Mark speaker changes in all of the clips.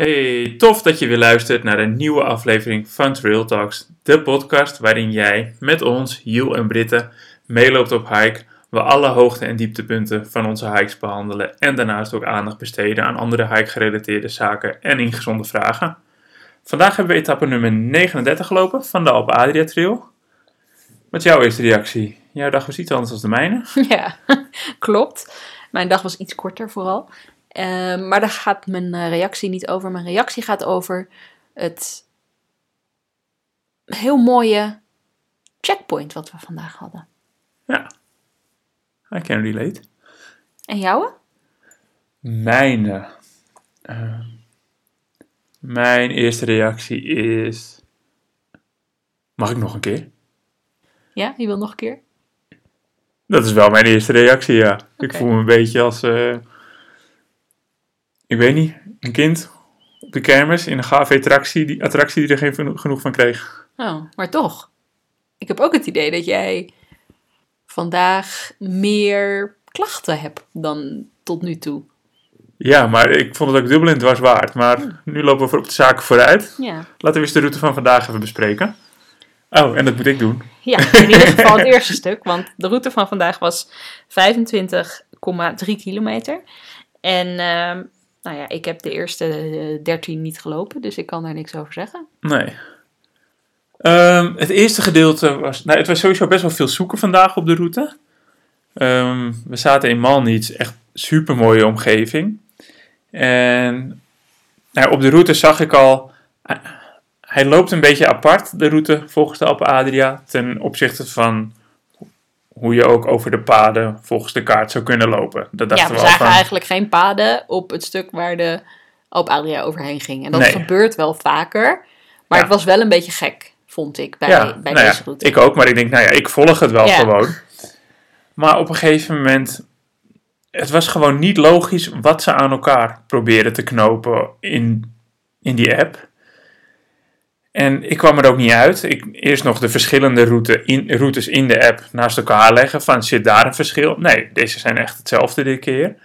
Speaker 1: Hey, tof dat je weer luistert naar een nieuwe aflevering van Trail Talks, de podcast waarin jij met ons, Jiel en Britten, meeloopt op hike, we alle hoogte- en dieptepunten van onze hikes behandelen en daarnaast ook aandacht besteden aan andere hike-gerelateerde zaken en ingezonde vragen. Vandaag hebben we etappe nummer 39 gelopen van de Alpe Adria Trail. Wat is jouw eerste reactie? Jouw dag was iets anders dan de mijne.
Speaker 2: Ja, klopt. Mijn dag was iets korter vooral. Ehm, maar daar gaat mijn eh, reactie niet over. Mijn reactie gaat over het heel mooie checkpoint wat we vandaag hadden.
Speaker 1: Ja, I can relate.
Speaker 2: En jouwe?
Speaker 1: Mijne. eh, mijn eerste reactie is. Mag ik nog een keer?
Speaker 2: Ja, je wil nog een keer?
Speaker 1: Dat is wel mijn eerste reactie, ja. Ik voel me een beetje als. eh, ik weet niet, een kind op de kermis in een gave attractie die, attractie die er geen geno- genoeg van kreeg.
Speaker 2: Oh, maar toch. Ik heb ook het idee dat jij vandaag meer klachten hebt dan tot nu toe.
Speaker 1: Ja, maar ik vond het ook dubbel en dwars waard. Maar nu lopen we voor op de zaken vooruit.
Speaker 2: Ja.
Speaker 1: Laten we eens de route van vandaag even bespreken. Oh, en dat moet ik doen.
Speaker 2: Ja, in ieder geval het eerste stuk. Want de route van vandaag was 25,3 kilometer. En ehm, nou ja, ik heb de eerste eh, 13 niet gelopen, dus ik kan daar niks over zeggen.
Speaker 1: Nee. Ehm, het eerste gedeelte was. Nou, het was sowieso best wel veel zoeken vandaag op de route. Ehm, we zaten in Malnitz, echt super mooie omgeving. En nou, op de route zag ik al. eh, Hij loopt een beetje apart, de route volgens de Alpe Adria. Ten opzichte van hoe je ook over de paden volgens de kaart zou kunnen lopen. Dat
Speaker 2: Ja,
Speaker 1: dachten
Speaker 2: we
Speaker 1: we al
Speaker 2: zagen
Speaker 1: van.
Speaker 2: eigenlijk geen paden op het stuk waar de Alpe Adria overheen ging. En dat
Speaker 1: Nee.
Speaker 2: gebeurt wel vaker, maar
Speaker 1: Ja.
Speaker 2: het was wel een beetje gek, vond ik, bij,
Speaker 1: ja,
Speaker 2: bij
Speaker 1: nou
Speaker 2: deze
Speaker 1: ja,
Speaker 2: route.
Speaker 1: ik ook, maar ik denk, nou ja, ik volg het wel
Speaker 2: Ja.
Speaker 1: gewoon. Maar op een gegeven moment, het was gewoon niet logisch wat ze aan elkaar probeerden te knopen in, in die app. En ik kwam er ook niet uit. Ik eerst nog de verschillende route in, routes in de app naast elkaar leggen. Van zit daar een verschil? Nee, deze zijn echt hetzelfde dit keer.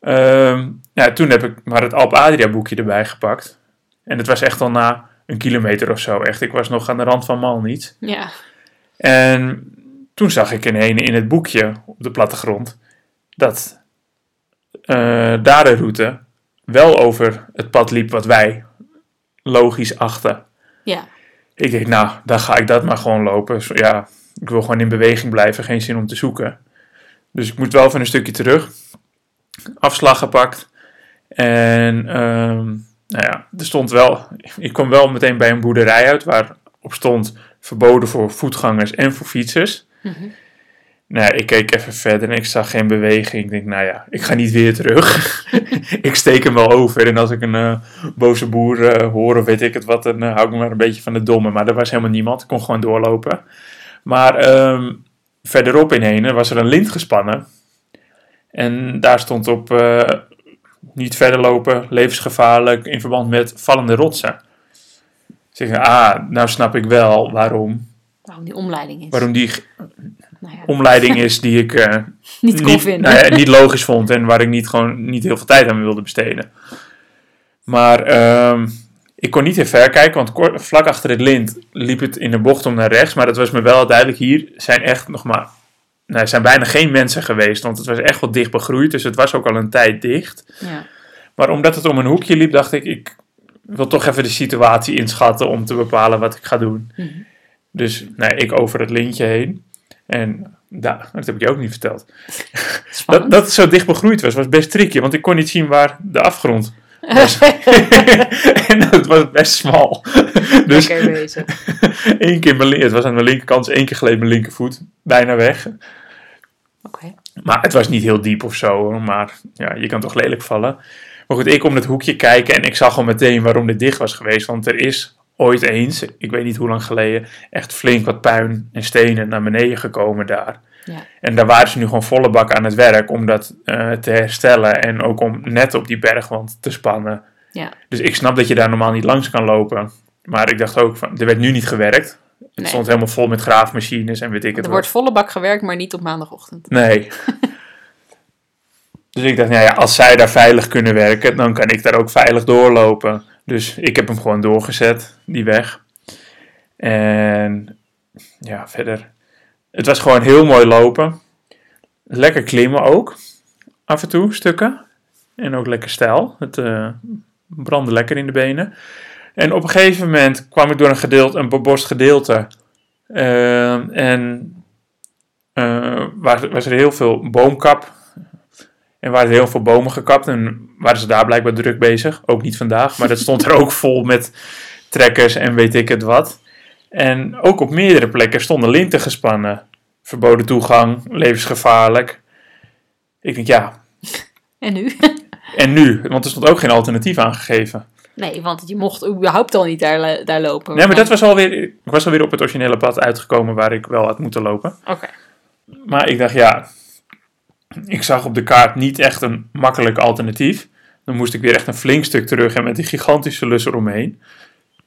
Speaker 1: Ehm, ja, toen heb ik maar het Alp Adria boekje erbij gepakt. En het was echt al na een kilometer of zo. Echt, ik was nog aan de rand van Malniet.
Speaker 2: Ja,
Speaker 1: En toen zag ik in een in het boekje op de plattegrond dat eh, daar de route wel over het pad liep wat wij logisch achten.
Speaker 2: Ja,
Speaker 1: Ik denk, nou, dan ga ik dat maar gewoon lopen. Ja, ik wil gewoon in beweging blijven, geen zin om te zoeken. Dus ik moet wel even een stukje terug. Afslag gepakt. En ehm, nou ja, er stond wel, ik kwam wel meteen bij een boerderij uit waar op stond verboden voor voetgangers en voor fietsers.
Speaker 2: Mhm.
Speaker 1: Nou, ik keek even verder en ik zag geen beweging. Ik denk, nou ja, ik ga niet weer terug. ik steek hem wel over. En als ik een eh, boze boer eh, hoor of weet ik het wat, dan eh, hou ik me maar een beetje van de domme. Maar er was helemaal niemand. Ik kon gewoon doorlopen. Maar ehm, verderop in Henen was er een lint gespannen. En daar stond op niet verder lopen, levensgevaarlijk in verband met vallende rotsen. Dus ik zeg, ah, nou snap ik wel waarom,
Speaker 2: waarom die omleiding is.
Speaker 1: waarom die
Speaker 2: Nou ja,
Speaker 1: omleiding is die ik eh,
Speaker 2: niet kon
Speaker 1: nou ja, niet logisch vond en waar ik niet, gewoon, niet heel veel tijd aan wilde besteden. Maar ehm, ik kon niet heel ver kijken, want kort, vlak achter het lint liep het in de bocht om naar rechts. Maar dat was me wel duidelijk. Hier zijn echt nog maar. Nou, er zijn bijna geen mensen geweest, want het was echt wel dicht begroeid. Dus het was ook al een tijd dicht.
Speaker 2: ja.
Speaker 1: Maar omdat het om een hoekje liep, dacht ik, ik wil toch even de situatie inschatten om te bepalen wat ik ga doen.
Speaker 2: Mhm.
Speaker 1: Dus nou, ik over het lintje heen. En dat heb ik je ook niet verteld. Dat, dat het zo dicht begroeid was, was best tricky, want ik kon niet zien waar de afgrond was. en dat was best smal. Dus één keer mijn, het was aan mijn linkerkant, dus één keer gleed mijn linkervoet bijna weg.
Speaker 2: Oké.
Speaker 1: Maar het was niet heel diep of zo, maar ja, je kan toch lelijk vallen. Maar goed, ik om het hoekje kijken en ik zag al meteen waarom dit dicht was geweest. Want er is ooit eens, ik weet niet hoe lang geleden, echt flink wat puin en stenen naar beneden gekomen daar.
Speaker 2: Ja.
Speaker 1: En daar waren ze nu gewoon volle bak aan het werk om dat eh, te herstellen en ook om net op die bergwand te spannen.
Speaker 2: Ja.
Speaker 1: Dus ik snap dat je daar normaal niet langs kan lopen. Maar ik dacht ook, van, er werd nu niet gewerkt. Het
Speaker 2: Nee.
Speaker 1: stond helemaal vol met graafmachines en weet ik het
Speaker 2: Er
Speaker 1: wat.
Speaker 2: wordt volle bak gewerkt, maar niet op maandagochtend.
Speaker 1: Nee. Dus ik dacht, nou ja, als zij daar veilig kunnen werken, dan kan ik daar ook veilig doorlopen. Dus ik heb hem gewoon doorgezet, die weg. En ja, verder. Het was gewoon heel mooi lopen. Lekker klimmen ook. Af en toe stukken. En ook lekker stijl. Het uh, brandde lekker in de benen. En op een gegeven moment kwam ik door een gedeelte, een bebost gedeelte. En uh, was, was er heel veel boomkap. En waren er heel veel bomen gekapt. En waren ze daar blijkbaar druk bezig. Ook niet vandaag. Maar dat stond er ook vol met trekkers en weet ik het wat. En ook op meerdere plekken stonden linten gespannen. Verboden toegang, levensgevaarlijk. Ik denk ja.
Speaker 2: En nu?
Speaker 1: En nu? Want er stond ook geen alternatief aangegeven.
Speaker 2: Nee, want je mocht überhaupt al niet daar, daar lopen.
Speaker 1: Nee, maar dat was alweer. Ik was alweer op het originele pad uitgekomen waar ik wel had moeten lopen.
Speaker 2: Oké.
Speaker 1: Maar ik dacht ja. Ik zag op de kaart niet echt een makkelijk alternatief. Dan moest ik weer echt een flink stuk terug en met die gigantische lus eromheen.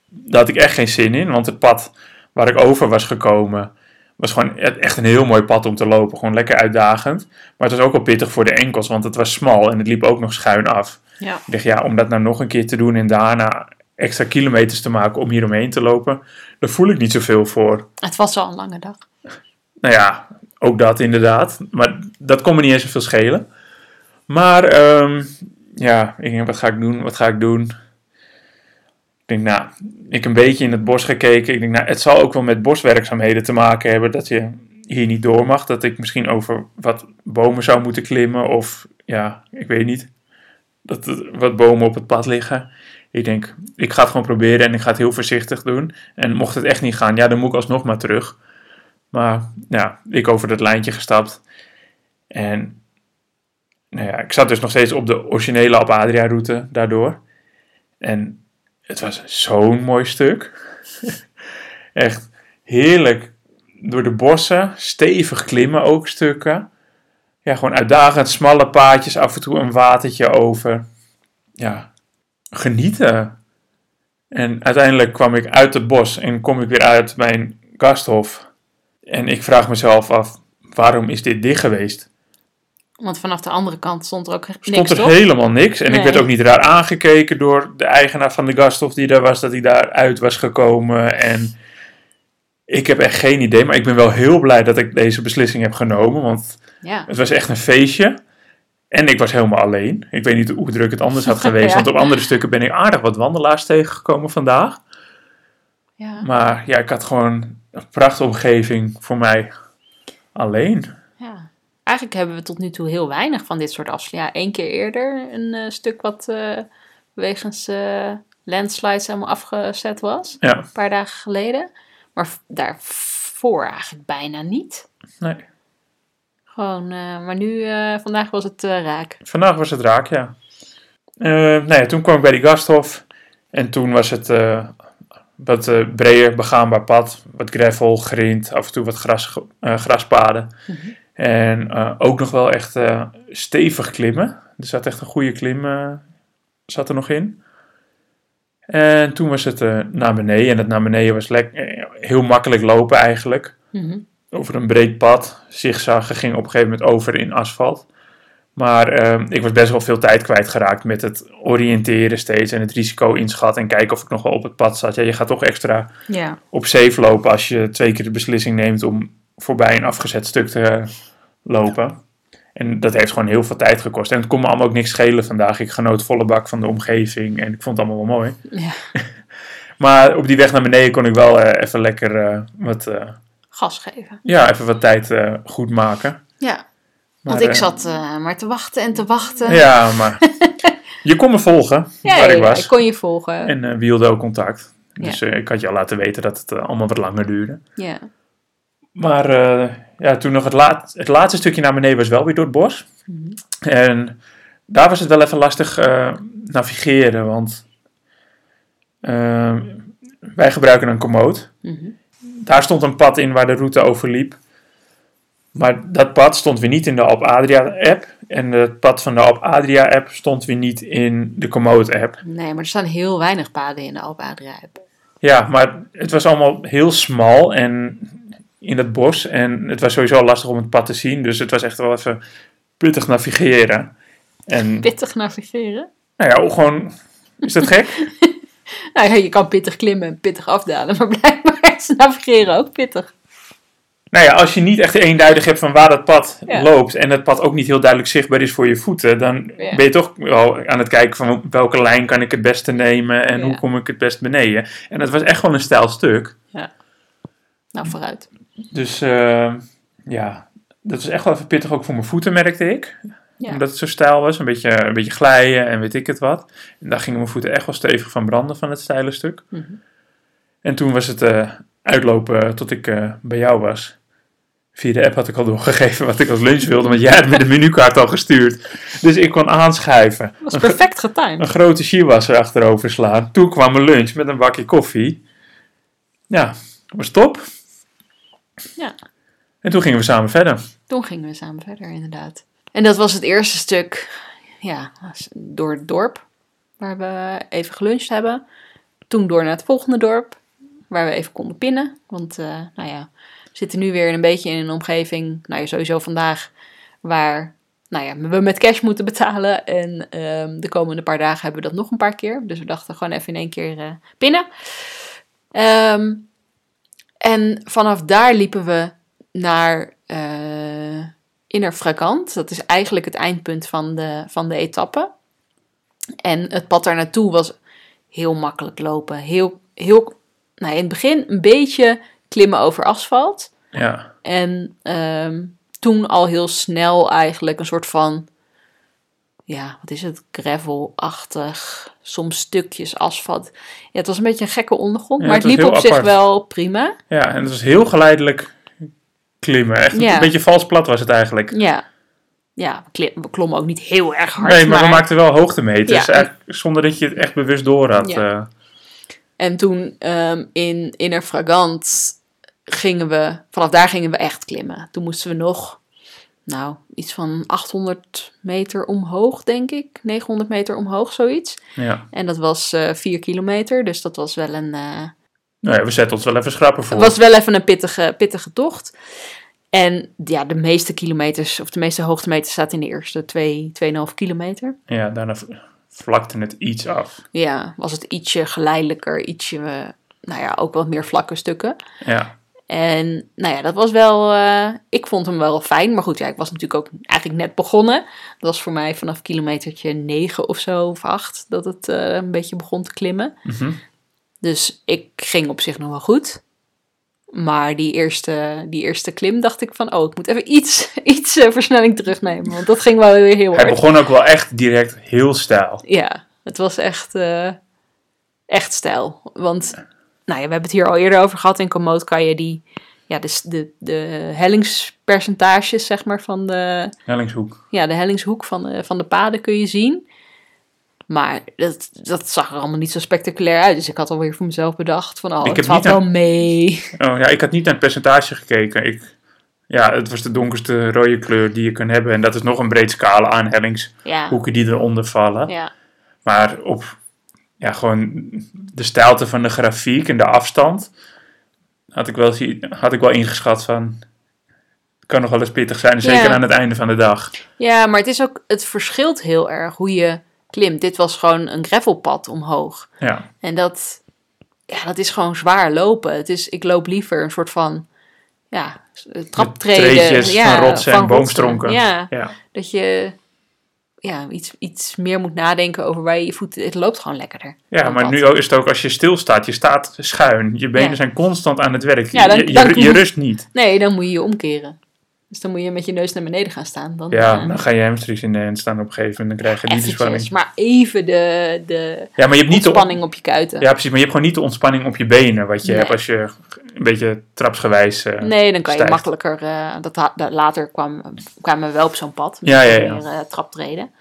Speaker 1: Daar had ik echt geen zin in, want het pad waar ik over was gekomen was gewoon echt een heel mooi pad om te lopen. Gewoon lekker uitdagend. Maar het was ook wel pittig voor de enkels, want het was smal en het liep ook nog schuin af.
Speaker 2: Ja.
Speaker 1: Ik dacht, ja, om dat nou nog een keer te doen en daarna extra kilometers te maken om hier omheen te lopen, daar voel ik niet zoveel voor.
Speaker 2: Het was al een lange dag.
Speaker 1: Nou ja, ook dat inderdaad. Maar dat kon me niet eens zoveel schelen. Maar um, ja, ik denk, wat ga ik doen? Wat ga ik doen? Ik denk, nou, ik een beetje in het bos gekeken. Ik denk, nou, het zal ook wel met boswerkzaamheden te maken hebben dat je hier niet door mag. Dat ik misschien over wat bomen zou moeten klimmen. Of ja, ik weet niet. Dat er wat bomen op het pad liggen. Ik denk, ik ga het gewoon proberen en ik ga het heel voorzichtig doen. En mocht het echt niet gaan, ja, dan moet ik alsnog maar terug. Maar ja, ik over dat lijntje gestapt. En nou ja, ik zat dus nog steeds op de originele Alp Adria route daardoor. En het was zo'n mooi stuk. Echt heerlijk door de bossen, stevig klimmen ook stukken. Ja, gewoon uitdagend, smalle paadjes, af en toe een watertje over. Ja, genieten. En uiteindelijk kwam ik uit het bos en kom ik weer uit mijn gasthof. En ik vraag mezelf af, waarom is dit dicht geweest?
Speaker 2: Want vanaf de andere kant stond er ook niks,
Speaker 1: Stond er
Speaker 2: toch?
Speaker 1: helemaal niks. En ik werd ook niet raar aangekeken door de eigenaar van de gasthof die daar was, dat hij daar uit was gekomen. En ik heb echt geen idee, maar ik ben wel heel blij dat ik deze beslissing heb genomen. Want
Speaker 2: Ja.
Speaker 1: het was echt een feestje. En ik was helemaal alleen. Ik weet niet hoe druk het anders had geweest.
Speaker 2: Ja.
Speaker 1: Want op andere stukken ben ik aardig wat wandelaars tegengekomen vandaag.
Speaker 2: ja.
Speaker 1: Maar ja, ik had gewoon een prachtige omgeving voor mij alleen.
Speaker 2: ja. Eigenlijk hebben we tot nu toe heel weinig van dit soort afsluitingen. Ja, één keer eerder een eh, stuk wat eh, wegens eh, landslides helemaal afgezet was.
Speaker 1: Ja,
Speaker 2: Een paar dagen geleden. Maar daarvoor eigenlijk bijna niet.
Speaker 1: nee.
Speaker 2: Gewoon, maar nu, vandaag was het raak.
Speaker 1: Vandaag was het raak, ja. Eh, nou ja, toen kwam ik bij die gasthof. En toen was het wat eh, breder begaanbaar pad. Wat gravel, grind, af en toe wat gras, eh, graspaden. En eh, ook nog wel echt stevig klimmen. Er zat echt een goede klim zat er nog in. En toen was het naar beneden. En het naar beneden was heel makkelijk lopen eigenlijk
Speaker 2: Mhm.
Speaker 1: over een breed pad. Zigzaggen ging op een gegeven moment over in asfalt. Maar ehm, ik was best wel veel tijd kwijtgeraakt met het oriënteren steeds en het risico inschatten en kijken of ik nog wel op het pad zat. Ja, je gaat toch extra
Speaker 2: Ja,
Speaker 1: op safe lopen als je twee keer de beslissing neemt om voorbij een afgezet stuk te lopen. En dat heeft gewoon heel veel tijd gekost. En het kon me allemaal ook niks schelen vandaag. Ik genoot volle bak van de omgeving en ik vond het allemaal wel mooi.
Speaker 2: ja.
Speaker 1: Maar op die weg naar beneden kon ik wel eh, even lekker eh, wat, eh,
Speaker 2: gas geven.
Speaker 1: ja, even wat tijd goed maken.
Speaker 2: Ja, want ik
Speaker 1: eh,
Speaker 2: zat eh, maar te wachten en te wachten.
Speaker 1: Ja, maar je kon me volgen
Speaker 2: Ja,
Speaker 1: waar
Speaker 2: ja,
Speaker 1: ik
Speaker 2: ja,
Speaker 1: was.
Speaker 2: ik kon je volgen.
Speaker 1: En eh we hielden ook contact.
Speaker 2: Ja.
Speaker 1: Dus ik had je al laten weten dat het allemaal wat langer duurde.
Speaker 2: Ja.
Speaker 1: Maar ja, toen nog het, laat, het laatste stukje naar beneden was wel weer door het bos.
Speaker 2: Mhm.
Speaker 1: En daar was het wel even lastig navigeren, want eh, wij gebruiken een komoot.
Speaker 2: Mhm.
Speaker 1: Daar stond een pad in waar de route over liep. Maar dat pad stond weer niet in de Alp Adria app. En het pad van de Alp Adria app stond weer niet in de Komoot app.
Speaker 2: Nee, maar er staan heel weinig paden in de Alp Adria app.
Speaker 1: Ja, maar het was allemaal heel smal en in het bos. En het was sowieso lastig om het pad te zien. Dus het was echt wel even pittig navigeren. En
Speaker 2: Pittig navigeren.
Speaker 1: nou ja, gewoon, is dat gek?
Speaker 2: Nou ja, je kan pittig klimmen en pittig afdalen, maar blijkbaar is navigeren ook pittig.
Speaker 1: Nou ja, als je niet echt eenduidig hebt van waar dat pad
Speaker 2: Ja.
Speaker 1: loopt en het pad ook niet heel duidelijk zichtbaar is voor je voeten, dan
Speaker 2: Ja.
Speaker 1: ben je toch wel aan het kijken van welke lijn kan ik het beste nemen en
Speaker 2: Ja.
Speaker 1: hoe kom ik het best beneden. En het was echt wel een stijl stuk.
Speaker 2: Nou, vooruit.
Speaker 1: Dus eh, ja, dat is echt wel even pittig ook voor mijn voeten, merkte ik.
Speaker 2: Ja.
Speaker 1: Omdat het zo stijl was, een beetje, een beetje glijden en weet ik het wat. En daar gingen mijn voeten echt wel stevig van branden van het steile stuk.
Speaker 2: Mhm.
Speaker 1: En toen was het eh, uitlopen tot ik eh, bij jou was. Via de app had ik al doorgegeven wat ik als lunch wilde, want jij had me de menukaart al gestuurd. Dus ik kon aanschuiven.
Speaker 2: Dat was perfect
Speaker 1: Een
Speaker 2: getimed.
Speaker 1: grote shiwasser achterover slaan. Toen kwam mijn lunch met een bakje koffie. Ja, was top.
Speaker 2: Ja.
Speaker 1: En toen gingen we samen verder.
Speaker 2: Toen gingen we samen verder, inderdaad. En dat was het eerste stuk, ja, door het dorp, waar we even geluncht hebben. Toen door naar het volgende dorp, waar we even konden pinnen. Want, eh, nou ja, zitten nu weer een beetje in een omgeving, nou ja, sowieso vandaag, waar, nou ja, we met cash moeten betalen. En ehm, de komende paar dagen hebben we dat nog een paar keer. Dus we dachten gewoon even in één keer eh, pinnen. Ehm, en vanaf daar liepen we naar eh Inner Fragant. Dat is eigenlijk het eindpunt van de, van de etappe. En het pad daar naartoe was heel makkelijk lopen. Heel, heel, nou, in het begin een beetje klimmen over asfalt.
Speaker 1: Ja,
Speaker 2: En ehm, toen al heel snel eigenlijk een soort van, ja, wat is het, gravel-achtig, soms stukjes asfalt. Ja, het was een beetje een gekke ondergrond,
Speaker 1: Ja,
Speaker 2: maar
Speaker 1: het
Speaker 2: liep op zich wel prima.
Speaker 1: ja, en het was heel geleidelijk klimmen. Echt
Speaker 2: Ja.
Speaker 1: een beetje vals plat was het eigenlijk.
Speaker 2: Ja, ja we, klommen ook niet heel erg hard.
Speaker 1: nee, maar, we maakten wel hoogtemeters.
Speaker 2: Ja.
Speaker 1: zonder dat je het echt bewust door had.
Speaker 2: Ja.
Speaker 1: eh.
Speaker 2: En toen ehm, in Inner Fragant gingen we, vanaf daar gingen we echt klimmen. Toen moesten we nog, nou, iets van 800 meter omhoog, denk ik. 900 meter omhoog, zoiets.
Speaker 1: ja.
Speaker 2: En dat was eh 4 kilometer, dus dat was wel een, eh,
Speaker 1: Nou ja, we zetten ons wel even schrappen voor.
Speaker 2: was wel even een pittige, pittige tocht. En ja, de meeste kilometers, of de meeste hoogtemeters staat in de eerste 2, 2,5 kilometer.
Speaker 1: Ja, daarna vlakte het iets af.
Speaker 2: Ja, was het ietsje geleidelijker, ietsje, eh, nou ja, ook wat meer vlakke stukken.
Speaker 1: Ja,
Speaker 2: En nou ja, dat was wel. eh, ik vond hem wel fijn. Maar goed, ja, ik was natuurlijk ook eigenlijk net begonnen. Dat was voor mij vanaf kilometertje 9 of zo, of 8, dat het eh, een beetje begon te klimmen.
Speaker 1: mhm.
Speaker 2: Dus ik ging op zich nog wel goed. Maar die eerste, die eerste klim dacht ik van, oh, ik moet even iets, iets eh, versnelling terugnemen. Want dat ging wel weer heel
Speaker 1: hij
Speaker 2: hard.
Speaker 1: begon ook wel echt direct heel stijl.
Speaker 2: Ja, het was echt, echt stijl. Want, ja, we hebben het hier al eerder over gehad. In Komoot kan je die, ja, de, de, de hellingspercentages, zeg maar, van de,
Speaker 1: Hellingshoek.
Speaker 2: ja, de hellingshoek van de, van de paden kun je zien. Maar dat, dat zag er allemaal niet zo spectaculair uit. Dus ik had alweer voor mezelf bedacht van, oh,
Speaker 1: Ik
Speaker 2: het valt wel
Speaker 1: aan-
Speaker 2: mee.
Speaker 1: Oh ja, ik had niet naar het percentage gekeken. Ik, ja, het was de donkerste rode kleur die je kan hebben. En dat is nog een breed scala aan hellingshoeken
Speaker 2: Ja,
Speaker 1: die eronder vallen.
Speaker 2: ja,
Speaker 1: Maar op ja, gewoon de stijlte van de grafiek en de afstand had ik wel, had ik wel ingeschat van... Het kan nog wel eens pittig zijn, zeker
Speaker 2: Ja.
Speaker 1: aan het einde van de dag.
Speaker 2: ja, maar het is ook, het verschilt heel erg hoe je klimt. Dit was gewoon een gravelpad omhoog.
Speaker 1: Ja,
Speaker 2: En dat, ja, dat is gewoon zwaar lopen. Het is, ik loop liever een soort van ja, traptreden. ja,
Speaker 1: van rotsen en boomstronken.
Speaker 2: Ja,
Speaker 1: ja.
Speaker 2: dat je ja, iets, iets meer moet nadenken over waar je je voeten... Het loopt gewoon lekkerder.
Speaker 1: ja maar
Speaker 2: pad.
Speaker 1: nu is het ook als je stilstaat. Je staat schuin. Je benen
Speaker 2: Ja.
Speaker 1: zijn constant aan het werk.
Speaker 2: Ja, dan-
Speaker 1: je, je,
Speaker 2: dan-
Speaker 1: je rust niet.
Speaker 2: Nee, dan moet je je omkeren. Dus dan moet je met je neus naar beneden gaan staan. Dan,
Speaker 1: Ja,
Speaker 2: eh,
Speaker 1: dan ga je hamstrings in de hand staan op een gegeven moment. Dan krijg je die
Speaker 2: eventjes,
Speaker 1: spanning.
Speaker 2: maar even de, de
Speaker 1: Ja, maar je hebt niet de
Speaker 2: ontspanning op je kuiten.
Speaker 1: Ja, precies. Maar je hebt gewoon niet de ontspanning op je benen. Wat je
Speaker 2: Nee.
Speaker 1: hebt als je een beetje trapsgewijs... eh,
Speaker 2: Nee, dan kan je makkelijker. eh, dat, dat later kwam, kwamen we wel op zo'n pad. Met
Speaker 1: Ja, ja, ja.
Speaker 2: meer, traptreden.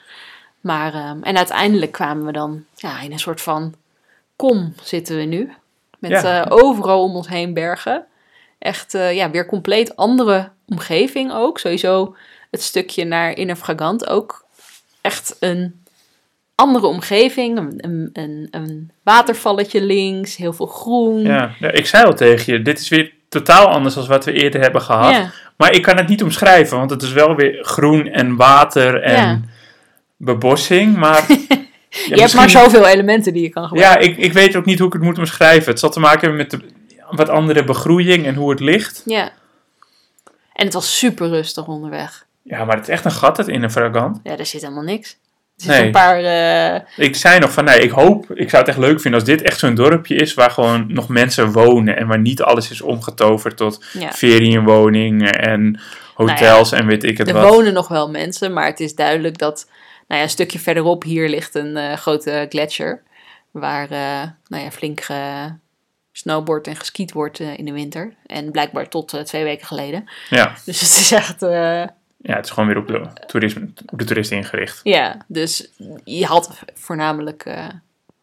Speaker 2: Maar, ehm, en uiteindelijk kwamen we dan ja, in een soort van kom zitten we nu. Met
Speaker 1: Ja.
Speaker 2: overal om ons heen bergen. Echt ja, weer compleet andere omgeving ook. Sowieso het stukje naar Inner Fragant ook echt een andere omgeving. Een, een, een, watervalletje links, heel veel groen.
Speaker 1: Ja, ja, ik zei al tegen je, dit is weer totaal anders dan wat we eerder hebben gehad.
Speaker 2: Ja.
Speaker 1: Maar ik kan het niet omschrijven, want het is wel weer groen en water en
Speaker 2: Ja.
Speaker 1: bebossing, maar... ja,
Speaker 2: je hebt maar zoveel elementen die je kan
Speaker 1: Ja,
Speaker 2: gebruiken.
Speaker 1: ik, ik weet ook niet hoe ik het moet omschrijven. Het zal te maken hebben met de wat andere begroeiing en hoe het ligt.
Speaker 2: Ja. En het was super rustig onderweg.
Speaker 1: Ja, maar het is echt een gat het in een fragant.
Speaker 2: Ja, er zit helemaal niks. Er zit
Speaker 1: Nee.
Speaker 2: een paar... eh,
Speaker 1: Ik zei nog van, nee, ik hoop, ik zou het echt leuk vinden als dit echt zo'n dorpje is waar gewoon nog mensen wonen en waar niet alles is omgetoverd tot
Speaker 2: ja.
Speaker 1: ferienwoningen en hotels en weet ik het
Speaker 2: Er
Speaker 1: wat.
Speaker 2: wonen nog wel mensen, maar het is duidelijk dat... Nou ja, een stukje verderop hier ligt een eh, grote gletsjer. Waar eh, nou ja, flink gesnowboard en geskiet wordt eh, in de winter. En blijkbaar tot eh, twee weken geleden.
Speaker 1: Ja.
Speaker 2: Dus het is echt... eh,
Speaker 1: ja, het is gewoon weer op de, toerisme, op de toeristen ingericht.
Speaker 2: Ja, dus je had voornamelijk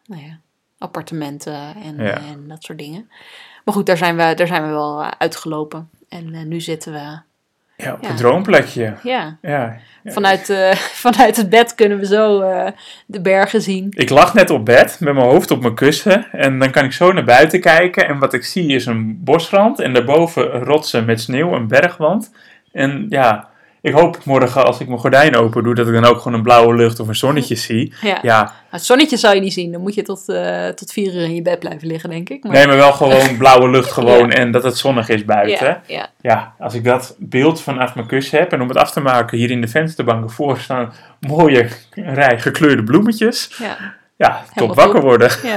Speaker 2: nou ja, appartementen en,
Speaker 1: Ja.
Speaker 2: en dat soort dingen. Maar goed, daar zijn we, daar zijn we wel uitgelopen. En nu zitten we,
Speaker 1: Ja, op een droomplekje.
Speaker 2: ja,
Speaker 1: Ja.
Speaker 2: vanuit, eh, vanuit het bed kunnen we zo eh, de bergen zien.
Speaker 1: Ik lag net op bed met mijn hoofd op mijn kussen en dan kan ik zo naar buiten kijken en wat ik zie is een bosrand en daarboven rotsen met sneeuw, een bergwand. En ja, ik hoop morgen als ik mijn gordijn open doe dat ik dan ook gewoon een blauwe lucht of een zonnetje zie.
Speaker 2: Ja.
Speaker 1: Ja,
Speaker 2: Het zonnetje zou je niet zien, dan moet je tot, eh, tot vier uur in je bed blijven liggen, denk ik. Maar,
Speaker 1: nee, maar wel gewoon blauwe lucht gewoon en dat het zonnig is buiten.
Speaker 2: ja, ja,
Speaker 1: Ja, als ik dat beeld vanaf mijn kussen heb en om het af te maken, hier in de vensterbanken voor staan mooie rij gekleurde bloemetjes.
Speaker 2: ja,
Speaker 1: Ja, top wakker worden.
Speaker 2: ja.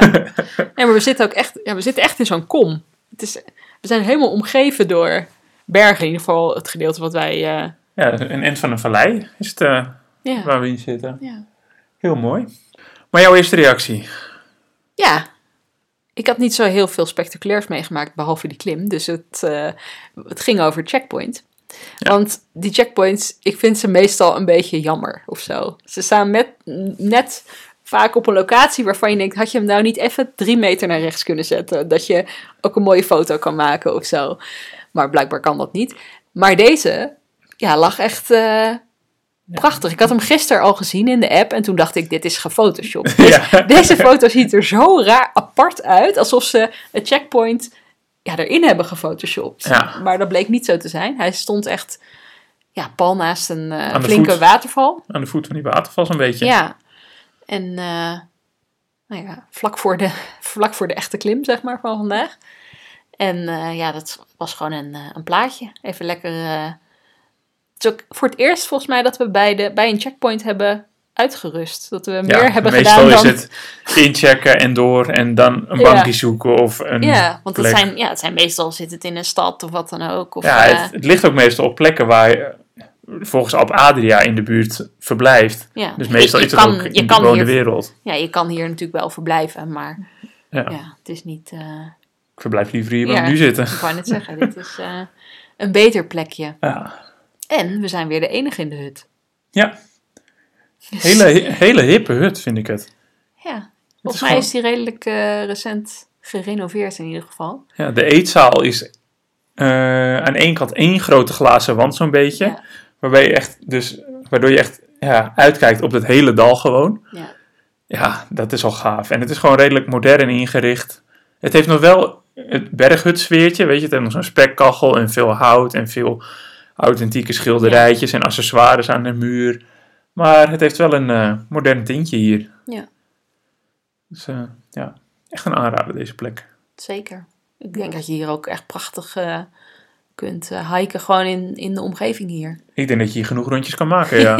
Speaker 2: Nee, maar we zitten ook echt, ja, we zitten echt in zo'n kom. Het is, we zijn helemaal omgeven door bergen, in ieder geval het gedeelte wat wij... eh,
Speaker 1: Ja, een eind van een vallei is het eh,
Speaker 2: ja.
Speaker 1: waar we in zitten.
Speaker 2: Ja.
Speaker 1: Heel mooi. Maar jouw eerste reactie?
Speaker 2: ja, ik had niet zo heel veel spectaculairs meegemaakt, behalve die klim. Dus het, eh, het ging over checkpoint.
Speaker 1: Ja.
Speaker 2: Want die checkpoints, ik vind ze meestal een beetje jammer of zo. Ze staan met, net vaak op een locatie waarvan je denkt, had je hem nou niet even drie meter naar rechts kunnen zetten? Dat je ook een mooie foto kan maken of zo. Maar blijkbaar kan dat niet. Maar deze, ja, lag echt eh, prachtig. Ik had hem gisteren al gezien in de app en toen dacht ik, dit is gefotoshopt. Deze,
Speaker 1: Ja.
Speaker 2: deze foto ziet er zo raar apart uit, alsof ze het checkpoint ja, erin hebben gefotoshopt.
Speaker 1: Ja.
Speaker 2: Maar dat bleek niet zo te zijn. Hij stond echt ja, pal naast een eh, flinke
Speaker 1: voet.
Speaker 2: waterval.
Speaker 1: Aan de voet van die waterval zo'n beetje.
Speaker 2: Ja. En eh, nou ja, vlak, voor de, vlak voor de echte klim, zeg maar, van vandaag. En ja, dat was gewoon een, een plaatje. Even lekker... eh, het is ook voor het eerst volgens mij dat we bij, de, bij een checkpoint hebben uitgerust. Dat we meer hebben
Speaker 1: meestal
Speaker 2: gedaan dan...
Speaker 1: is het inchecken en door en dan een
Speaker 2: Ja.
Speaker 1: bankje zoeken of een
Speaker 2: Ja, want het
Speaker 1: plek.
Speaker 2: zijn, ja, het zijn meestal zit het in een stad of wat dan ook. Of,
Speaker 1: Ja,
Speaker 2: eh,
Speaker 1: het, het ligt ook meestal op plekken waar je eh, volgens Alp Adria in de buurt verblijft.
Speaker 2: ja.
Speaker 1: Dus meestal
Speaker 2: je,
Speaker 1: is
Speaker 2: je
Speaker 1: het
Speaker 2: kan,
Speaker 1: ook
Speaker 2: je
Speaker 1: in de
Speaker 2: kan hier,
Speaker 1: wereld.
Speaker 2: Ja, je kan hier natuurlijk wel verblijven, maar
Speaker 1: Ja.
Speaker 2: ja, het is niet... eh,
Speaker 1: Ik verblijf liever hier waar we nu zitten.
Speaker 2: ik wou net zeggen, dit is eh, een beter plekje.
Speaker 1: Ja,
Speaker 2: En we zijn weer de enige in de hut.
Speaker 1: ja. Hele, hele hippe hut vind ik het.
Speaker 2: ja, volgens mij is die redelijk eh, recent gerenoveerd in ieder geval.
Speaker 1: Ja, de eetzaal is eh, aan één kant één grote glazen wand zo'n beetje.
Speaker 2: Ja.
Speaker 1: Waarbij je echt, dus, waardoor je echt ja, uitkijkt op het hele dal gewoon.
Speaker 2: Ja.
Speaker 1: Ja, dat is al gaaf. En het is gewoon redelijk modern ingericht. Het heeft nog wel het berghutsfeertje, weet je. Het heeft nog zo'n spekkachel en veel hout en veel authentieke schilderijtjes en accessoires aan de muur. Maar het heeft wel een eh, modern tintje hier.
Speaker 2: Ja.
Speaker 1: Dus eh, ja, echt een aanrader deze plek.
Speaker 2: Zeker. Ik denk dat je hier ook echt prachtig eh, kunt hiken, gewoon in, in de omgeving hier.
Speaker 1: Ik denk dat je hier genoeg rondjes kan maken, ja.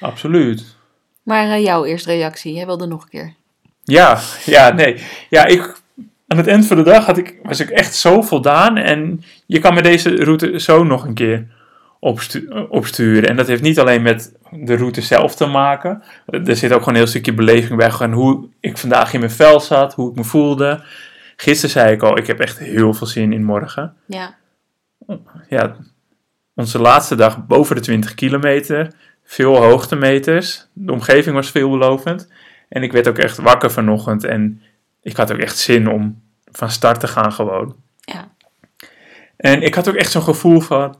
Speaker 1: Absoluut.
Speaker 2: Maar jouw eerste reactie, jij wilde nog een keer.
Speaker 1: Ja, ja, nee. Ja, ik, aan het eind van de dag had ik, was ik echt zo voldaan. En je kan met deze route zo nog een keer opstu- opsturen. En dat heeft niet alleen met de route zelf te maken. Er zit ook gewoon een heel stukje beleving bij. Gewoon hoe ik vandaag in mijn vel zat, hoe ik me voelde. Gisteren zei ik al, ik heb echt heel veel zin in morgen.
Speaker 2: Ja,
Speaker 1: Ja, onze laatste dag boven de 20 kilometer. Veel hoogtemeters. De omgeving was veelbelovend. En ik werd ook echt wakker vanochtend. En ik had ook echt zin om van start te gaan gewoon.
Speaker 2: ja,
Speaker 1: En ik had ook echt zo'n gevoel van...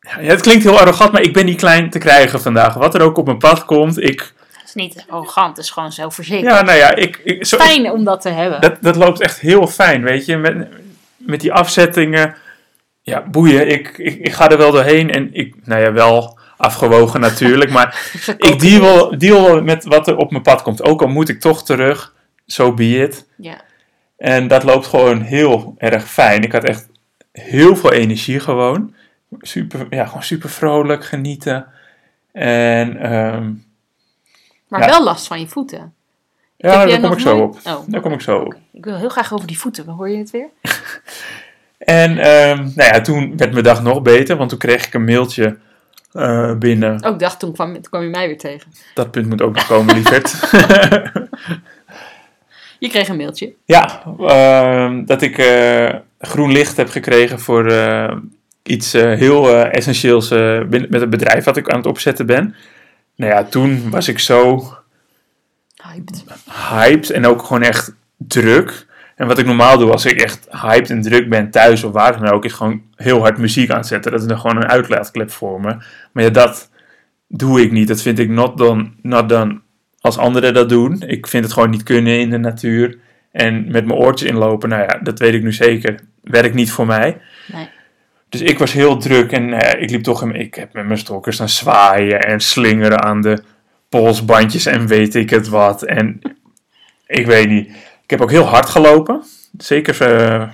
Speaker 1: Ja, het klinkt heel arrogant, maar ik ben niet klein te krijgen vandaag. Wat er ook op mijn pad komt, ik...
Speaker 2: het is niet arrogant, het is gewoon zelfverzekerd.
Speaker 1: Ja, nou ja, ik... ik zo,
Speaker 2: Fijn om dat te hebben.
Speaker 1: dat, dat loopt echt heel fijn, weet je. Met, met die afzettingen. Ja, boeien. Ik, ik, ik ga er wel doorheen. En ik, nou ja, wel afgewogen natuurlijk. Maar ik deal, deal met wat er op mijn pad komt. Ook al moet ik toch terug, so be it.
Speaker 2: Ja.
Speaker 1: En dat loopt gewoon heel erg fijn. Ik had echt heel veel energie gewoon. Super, ja, gewoon super vrolijk, genieten. En ehm,
Speaker 2: Maar
Speaker 1: Ja.
Speaker 2: wel last van je voeten.
Speaker 1: ja, daar kom
Speaker 2: nog
Speaker 1: ik zo op.
Speaker 2: Oh,
Speaker 1: Daar kom ik zo op.
Speaker 2: Ik wil heel graag over die voeten. Hoor je het weer?
Speaker 1: En ehm, nou ja, toen werd mijn dag nog beter, want toen kreeg ik een mailtje eh, binnen.
Speaker 2: Oh, ik dacht, toen kwam, toen kwam je mij weer tegen.
Speaker 1: Dat punt moet ook nog komen, lieverd.
Speaker 2: Je kreeg een mailtje.
Speaker 1: ja, ehm, dat ik eh, groen licht heb gekregen voor eh, iets eh, heel essentieels binnen, met het bedrijf wat ik aan het opzetten ben. Nou ja, toen was ik zo
Speaker 2: Hyped.
Speaker 1: hyped en ook gewoon echt druk. En wat ik normaal doe als ik echt hyped en druk ben thuis of waar dan ook, is gewoon heel hard muziek aanzetten. Dat is dan gewoon een uitlaatklep voor me. Maar ja, dat doe ik niet. Dat vind ik not done, not done als anderen dat doen. Ik vind het gewoon niet kunnen in de natuur. En met mijn oortjes inlopen, nou ja, dat weet ik nu zeker. Werkt niet voor mij.
Speaker 2: Nee.
Speaker 1: Dus ik was heel druk en eh, ik liep toch, in- ik heb met mijn stokken staan zwaaien en slingeren aan de polsbandjes en weet ik het wat. En ik weet niet. Ik heb ook heel hard gelopen. Zeker eh,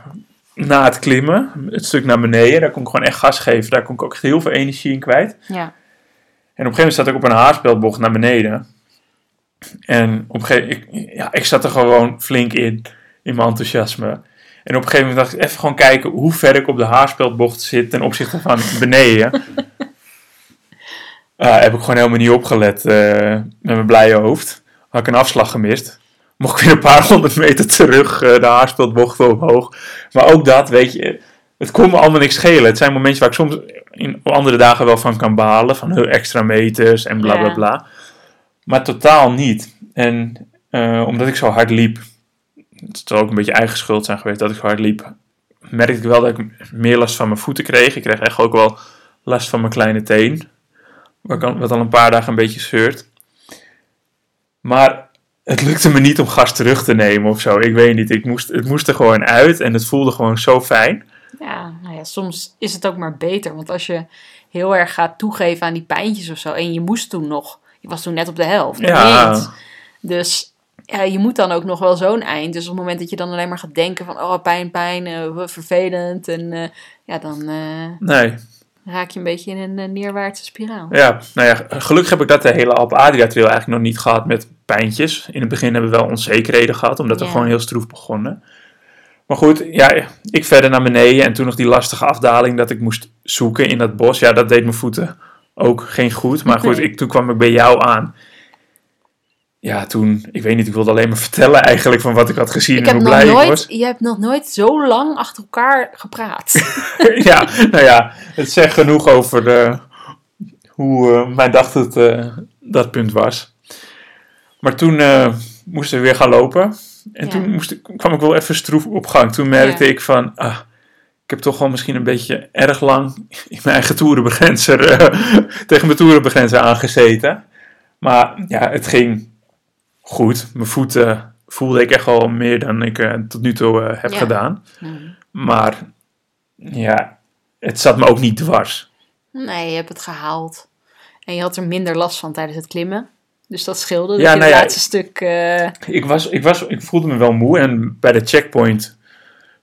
Speaker 1: na het klimmen. Het stuk naar beneden. Daar kon ik gewoon echt gas geven. Daar kon ik ook echt heel veel energie in kwijt.
Speaker 2: Ja.
Speaker 1: En op een gegeven moment zat ik op een haarspeldbocht naar beneden. En op een gegeven ik, ja, ik zat er gewoon flink in, in mijn enthousiasme. En op een gegeven moment dacht ik even gewoon kijken hoe ver ik op de haarspeldbocht zit ten opzichte van beneden. Ah, heb ik gewoon helemaal niet opgelet eh, met mijn blije hoofd. Had ik een afslag gemist. Mocht ik weer een paar honderd meter terug eh, de haarspeldbocht omhoog. Maar ook dat, weet je, het kon me allemaal niks schelen. Het zijn momentjes waar ik soms in andere dagen wel van kan balen. Van heel extra meters en bla bla
Speaker 2: Ja.
Speaker 1: Maar totaal niet. En eh, omdat ik zo hard liep, het zal ook een beetje eigen schuld zijn geweest dat ik zo hard liep, merkte ik wel dat ik meer last van mijn voeten kreeg. Ik kreeg echt ook wel last van mijn kleine teen. Wat al een paar dagen een beetje zeurt. Maar het lukte me niet om gas terug te nemen of zo. Ik weet niet. Ik moest, het moest er gewoon uit en het voelde gewoon zo fijn.
Speaker 2: Ja, nou ja, soms is het ook maar beter. Want als je heel erg gaat toegeven aan die pijntjes of zo. En je moest toen nog. Was toen net op de helft.
Speaker 1: Ja.
Speaker 2: niet. Dus ja, je moet dan ook nog wel zo'n eind. Dus op het moment dat je dan alleen maar gaat denken van... Oh, pijn, pijn, eh, vervelend. En eh, ja, dan eh,
Speaker 1: Nee,
Speaker 2: raak je een beetje in een neerwaartse spiraal.
Speaker 1: Ja, nou ja, gelukkig heb ik dat de hele Alp Adria Trail eigenlijk nog niet gehad met pijntjes. In het begin hebben we wel onzekerheden gehad, omdat we
Speaker 2: Ja.
Speaker 1: gewoon heel stroef begonnen. Maar goed, ja, ik verder naar beneden en toen nog die lastige afdaling dat ik moest zoeken in dat bos. Ja, dat deed mijn voeten ook geen goed. Maar goed,
Speaker 2: Nee.
Speaker 1: ik, toen kwam ik bij jou aan. Ja, toen, ik weet niet, ik wilde alleen maar vertellen eigenlijk van wat ik had gezien
Speaker 2: Ik
Speaker 1: en hoe blij ik was.
Speaker 2: je hebt nog nooit zo lang achter elkaar gepraat.
Speaker 1: ja, nou ja, het zegt genoeg over eh, hoe eh, mijn dag tot eh, dat punt was. Maar toen moesten we weer gaan lopen. En
Speaker 2: Ja.
Speaker 1: toen moest ik, kwam ik wel even stroef op gang. Toen merkte
Speaker 2: Ja.
Speaker 1: ik van, ah, ik heb toch wel misschien een beetje erg lang in mijn eigen toerenbegrenzer, eh, tegen mijn toerenbegrenzer aangezeten. Maar ja, het ging goed. Mijn voeten voelde ik echt wel meer dan ik eh, tot nu toe eh, heb
Speaker 2: Ja.
Speaker 1: gedaan.
Speaker 2: Hmm.
Speaker 1: Maar ja, het zat me ook niet dwars.
Speaker 2: Nee, je hebt het gehaald. En je had er minder last van tijdens het klimmen. Dus dat scheelde.
Speaker 1: Ja, nou
Speaker 2: het
Speaker 1: ja,
Speaker 2: laatste stuk...
Speaker 1: Ik, was, ik, was, ik voelde me wel moe en bij de checkpoint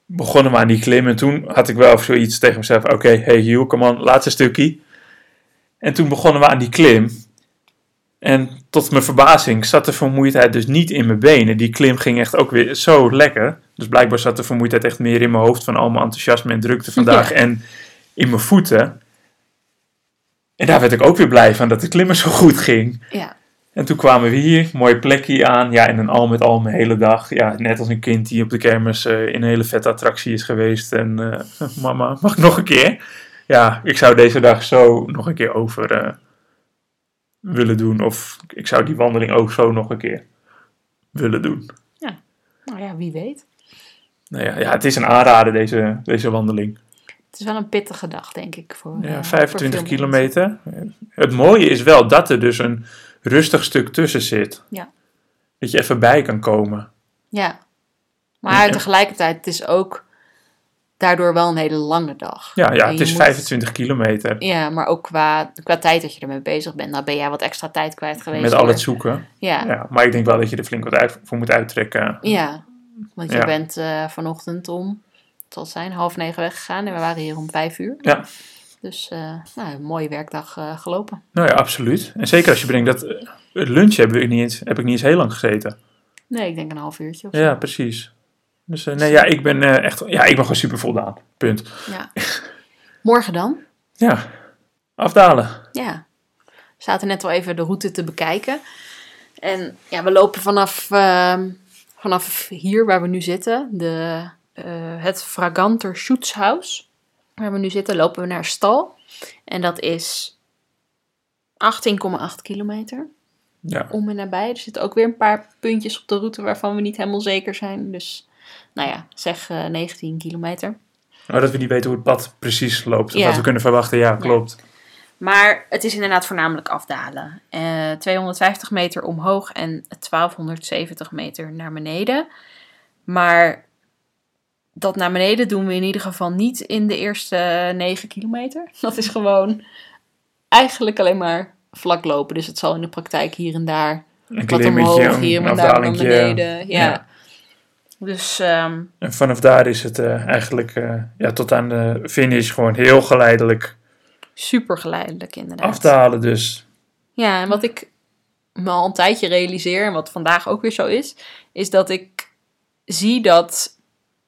Speaker 1: begonnen we aan die klim. En toen had ik wel zoiets tegen mezelf: oké, hey Hugh, come on, laatste stukje. En toen begonnen we aan die klim. En tot mijn verbazing zat de vermoeidheid dus niet in mijn benen. Die klim ging echt ook weer zo lekker. Dus blijkbaar zat de vermoeidheid echt meer in mijn hoofd van al mijn enthousiasme en drukte vandaag.
Speaker 2: Ja.
Speaker 1: En in mijn voeten. En daar werd ik ook weer blij van dat de klimmen zo goed ging.
Speaker 2: ja.
Speaker 1: En toen kwamen we hier, mooi plekje aan. Ja, en dan al met al mijn hele dag. Ja, net als een kind die op de kermis eh, in een hele vette attractie is geweest. En eh, mama, mag ik nog een keer? Ja, ik zou deze dag zo nog een keer over eh, willen doen. Of ik zou die wandeling ook zo nog een keer willen doen.
Speaker 2: Nou ja, wie weet.
Speaker 1: Nou ja, ja het is een aanrader deze, deze wandeling.
Speaker 2: Het is wel een pittige dag, denk ik. Voor,
Speaker 1: Ja,
Speaker 2: voor
Speaker 1: 25
Speaker 2: veel mensen.
Speaker 1: kilometer. Het mooie is wel dat er dus een rustig stuk tussen zit.
Speaker 2: Ja.
Speaker 1: Dat je even bij kan komen.
Speaker 2: Ja. Maar
Speaker 1: Ja.
Speaker 2: tegelijkertijd, het is ook daardoor wel een hele lange dag.
Speaker 1: Ja, ja
Speaker 2: En
Speaker 1: het is
Speaker 2: moet-
Speaker 1: 25 kilometer.
Speaker 2: Ja, maar ook qua, qua tijd dat je ermee bezig bent. Nou ben jij wat extra tijd kwijt geweest.
Speaker 1: Met al het zoeken.
Speaker 2: Ja, ja.
Speaker 1: Ja, maar ik denk wel dat je er flink wat uit, voor moet uittrekken.
Speaker 2: want je
Speaker 1: Ja.
Speaker 2: bent eh, vanochtend om, het zijn, half negen weggegaan. En we waren hier om vijf uur.
Speaker 1: Ja.
Speaker 2: Dus eh, nou, een mooie werkdag eh, gelopen.
Speaker 1: Nou ja, absoluut. En zeker als je bedenkt dat eh, het lunch heb ik niet eens, heb ik niet eens heel lang gezeten.
Speaker 2: Nee, ik denk een half uurtje of zo.
Speaker 1: Ja, precies. Dus nee, ja, ik ben echt, ja, ik ben gewoon super voldaan. Punt.
Speaker 2: Ja. Morgen dan?
Speaker 1: Ja, afdalen.
Speaker 2: Ja. We zaten net al even de route te bekijken. En ja, we lopen vanaf, ehm, vanaf hier waar we nu zitten, de, eh, het Fraganter Schutzhaus. Waar we nu zitten, lopen we naar Stal. En dat is 18,8 kilometer
Speaker 1: Ja,
Speaker 2: om en nabij. Er zitten ook weer een paar puntjes op de route waarvan we niet helemaal zeker zijn. Dus, nou ja, zeg eh, 19 kilometer.
Speaker 1: maar dat we niet weten hoe het pad precies loopt. Of
Speaker 2: Ja.
Speaker 1: wat we kunnen verwachten, ja, klopt.
Speaker 2: Maar het is inderdaad voornamelijk afdalen. Eh 250 meter omhoog en 1270 meter naar beneden. Maar dat naar beneden doen we in ieder geval niet in de eerste 9 kilometer. Dat is gewoon eigenlijk alleen maar vlak lopen. Dus het zal in de praktijk hier en daar
Speaker 1: Een
Speaker 2: wat omhoog, hier en daar naar beneden. Ja.
Speaker 1: ja.
Speaker 2: Dus ehm,
Speaker 1: En vanaf daar is het eh, eigenlijk eh, ja, tot aan de finish gewoon heel geleidelijk
Speaker 2: super geleidelijk inderdaad.
Speaker 1: afdalen. Dus
Speaker 2: Ja, en wat ik me al een tijdje realiseer, en wat vandaag ook weer zo is, is dat ik zie dat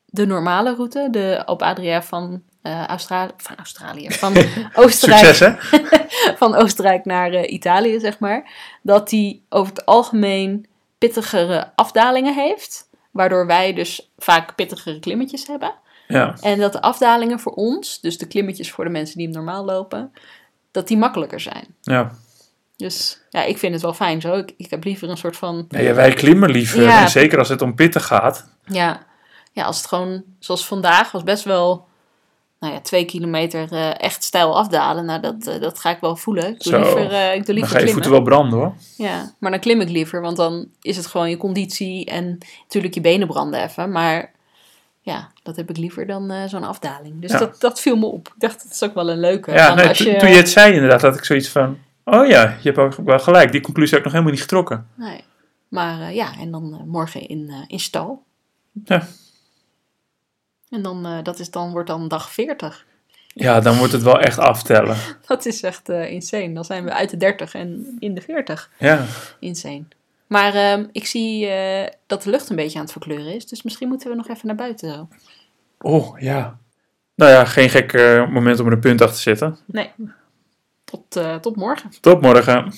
Speaker 2: de normale route, de op Adria van, eh Australië, van Australië, van Oostenrijk,
Speaker 1: succes hè?
Speaker 2: van Oostenrijk naar eh, Italië, zeg maar, dat die over het algemeen pittigere afdalingen heeft, waardoor wij dus vaak pittigere klimmetjes hebben.
Speaker 1: Ja,
Speaker 2: En dat de afdalingen voor ons, dus de klimmetjes voor de mensen die hem normaal lopen, dat die makkelijker zijn.
Speaker 1: ja.
Speaker 2: Dus ja, ik vind het wel fijn zo. Ik, ik heb liever een soort van.
Speaker 1: Nee, ja, wij klimmen liever.
Speaker 2: Ja.
Speaker 1: En zeker als het om pitten gaat.
Speaker 2: Ja, ja, als het gewoon. Zoals vandaag was best wel. Nou ja, twee kilometer eh, echt stijl afdalen. Nou, dat, eh, dat ga ik wel voelen. Ik doe
Speaker 1: Zo.
Speaker 2: liever, eh, ik doe
Speaker 1: Dan
Speaker 2: liever
Speaker 1: ga je
Speaker 2: klimmen.
Speaker 1: voeten wel branden hoor.
Speaker 2: Ja, maar dan klim ik liever. Want dan is het gewoon je conditie. En natuurlijk je benen branden even. Maar ja, dat heb ik liever dan zo'n afdaling. Dus
Speaker 1: Ja.
Speaker 2: dat, dat viel me op. Ik dacht, dat is ook wel een leuke.
Speaker 1: Ja, nee,
Speaker 2: als je-
Speaker 1: toen je het zei inderdaad, had ik zoiets van... Oh ja, je hebt ook wel gelijk. Die conclusie heb ik nog helemaal niet getrokken.
Speaker 2: Nee. Maar ja, en dan morgen in, in stal.
Speaker 1: Ja.
Speaker 2: En dan, eh, dat is dan, wordt dan dag 40.
Speaker 1: Ja, dan wordt het wel echt aftellen.
Speaker 2: Dat is echt eh, insane. Dan zijn we uit de 30 en in de 40.
Speaker 1: Ja,
Speaker 2: Insane. Maar ehm, ik zie eh, dat de lucht een beetje aan het verkleuren is. Dus misschien moeten we nog even naar buiten zo.
Speaker 1: oh ja. Nou ja, geen gek moment om er een punt achter te zetten.
Speaker 2: Nee. Tot, tot morgen.
Speaker 1: Tot morgen.